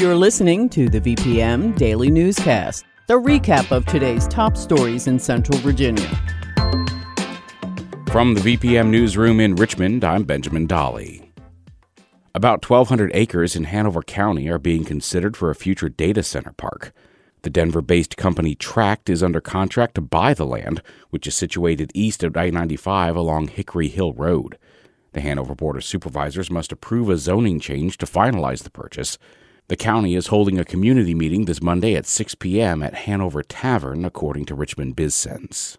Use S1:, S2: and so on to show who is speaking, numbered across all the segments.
S1: You're listening to the VPM Daily Newscast, the recap of today's top stories in Central Virginia.
S2: From the VPM Newsroom in Richmond, I'm Benjamin Dolly. About 1,200 acres in Hanover County are being considered for a future data center park. The Denver based company Tract is under contract to buy the land, which is situated east of I 95 along Hickory Hill Road. The Hanover Board of Supervisors must approve a zoning change to finalize the purchase. The county is holding a community meeting this Monday at 6 p.m. at Hanover Tavern, according to Richmond BizSense.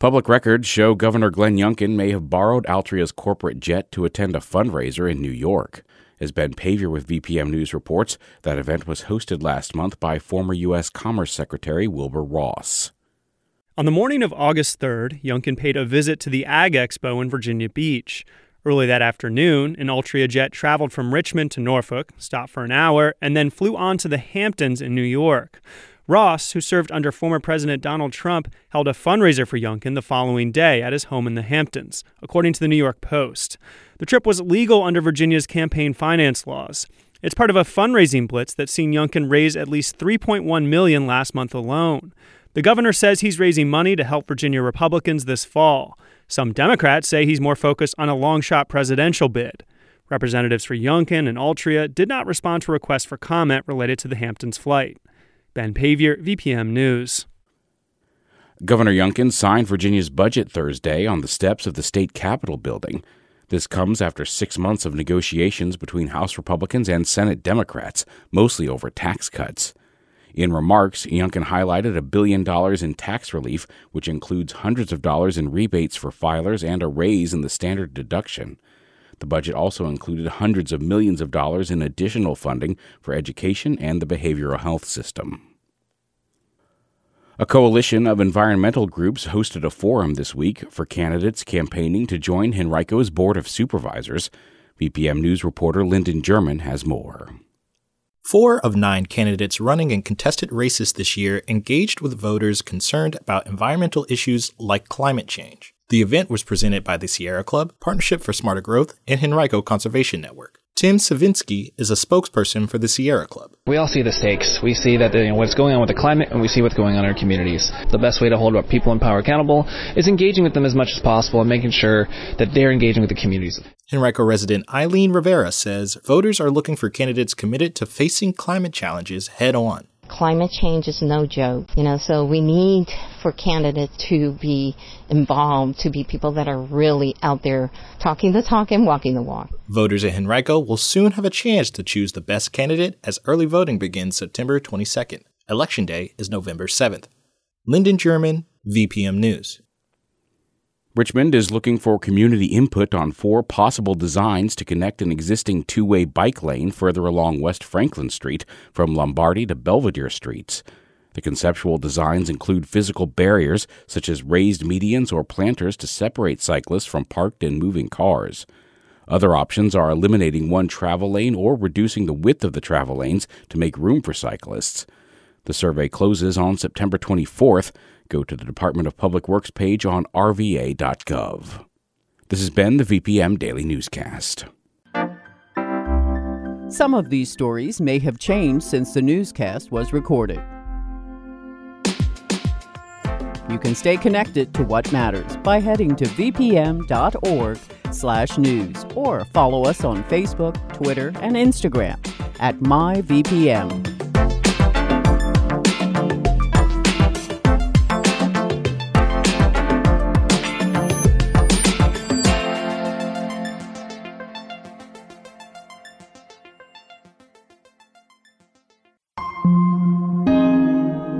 S2: Public records show Governor Glenn Youngkin may have borrowed Altria's corporate jet to attend a fundraiser in New York. As Ben Paviour with VPM News reports, that event was hosted last month by former U.S. Commerce Secretary Wilbur Ross.
S3: On the morning of August 3rd, Youngkin paid a visit to the Ag Expo in Virginia Beach. Early that afternoon, an Altria jet traveled from Richmond to Norfolk, stopped for an hour, and then flew on to the Hamptons in New York. Ross, who served under former President Donald Trump, held a fundraiser for Youngkin the following day at his home in the Hamptons, according to the New York Post. The trip was legal under Virginia's campaign finance laws. It's part of a fundraising blitz that's seen Youngkin raise at least 3.1 million last month alone. The governor says he's raising money to help Virginia Republicans this fall. Some Democrats say he's more focused on a long shot presidential bid. Representatives for Youngkin and Altria did not respond to requests for comment related to the Hamptons flight. Ben Paviour, VPM News.
S2: Governor Youngkin signed Virginia's budget Thursday on the steps of the state capitol building. This comes after six months of negotiations between House Republicans and Senate Democrats, mostly over tax cuts. In remarks, Youngkin highlighted a billion dollars in tax relief, which includes hundreds of dollars in rebates for filers and a raise in the standard deduction. The budget also included hundreds of millions of dollars in additional funding for education and the behavioral health system. A coalition of environmental groups hosted a forum this week for candidates campaigning to join Henrico's Board of Supervisors. VPM News reporter Lyndon German has more.
S4: Four of nine candidates running in contested races this year engaged with voters concerned about environmental issues like climate change. The event was presented by the Sierra Club, Partnership for Smarter Growth, and Henrico Conservation Network. Tim Savinsky is a spokesperson for the Sierra Club.
S5: We all see the stakes. We see that you know, what's going on with the climate, and we see what's going on in our communities. The best way to hold our people in power accountable is engaging with them as much as possible and making sure that they're engaging with the communities.
S4: Henrico resident Eileen Rivera says voters are looking for candidates committed to facing climate challenges head on.
S6: Climate change is no joke, you know, so we need for candidates to be involved, to be people that are really out there talking the talk and walking the walk.
S4: Voters in Henrico will soon have a chance to choose the best candidate as early voting begins September 22nd. Election Day is November 7th. Lyndon German, VPM News.
S2: Richmond is looking for community input on four possible designs to connect an existing two way bike lane further along West Franklin Street from Lombardy to Belvidere Streets. The conceptual designs include physical barriers, such as raised medians or planters to separate cyclists from parked and moving cars. Other options are eliminating one travel lane or reducing the width of the travel lanes to make room for cyclists. The survey closes on September 24th. Go to the Department of Public Works page on rva.gov. This has been the VPM Daily Newscast.
S1: Some of these stories may have changed since the newscast was recorded. You can stay connected to what matters by heading to vpm.org/news or follow us on Facebook, Twitter, and Instagram at myvpm.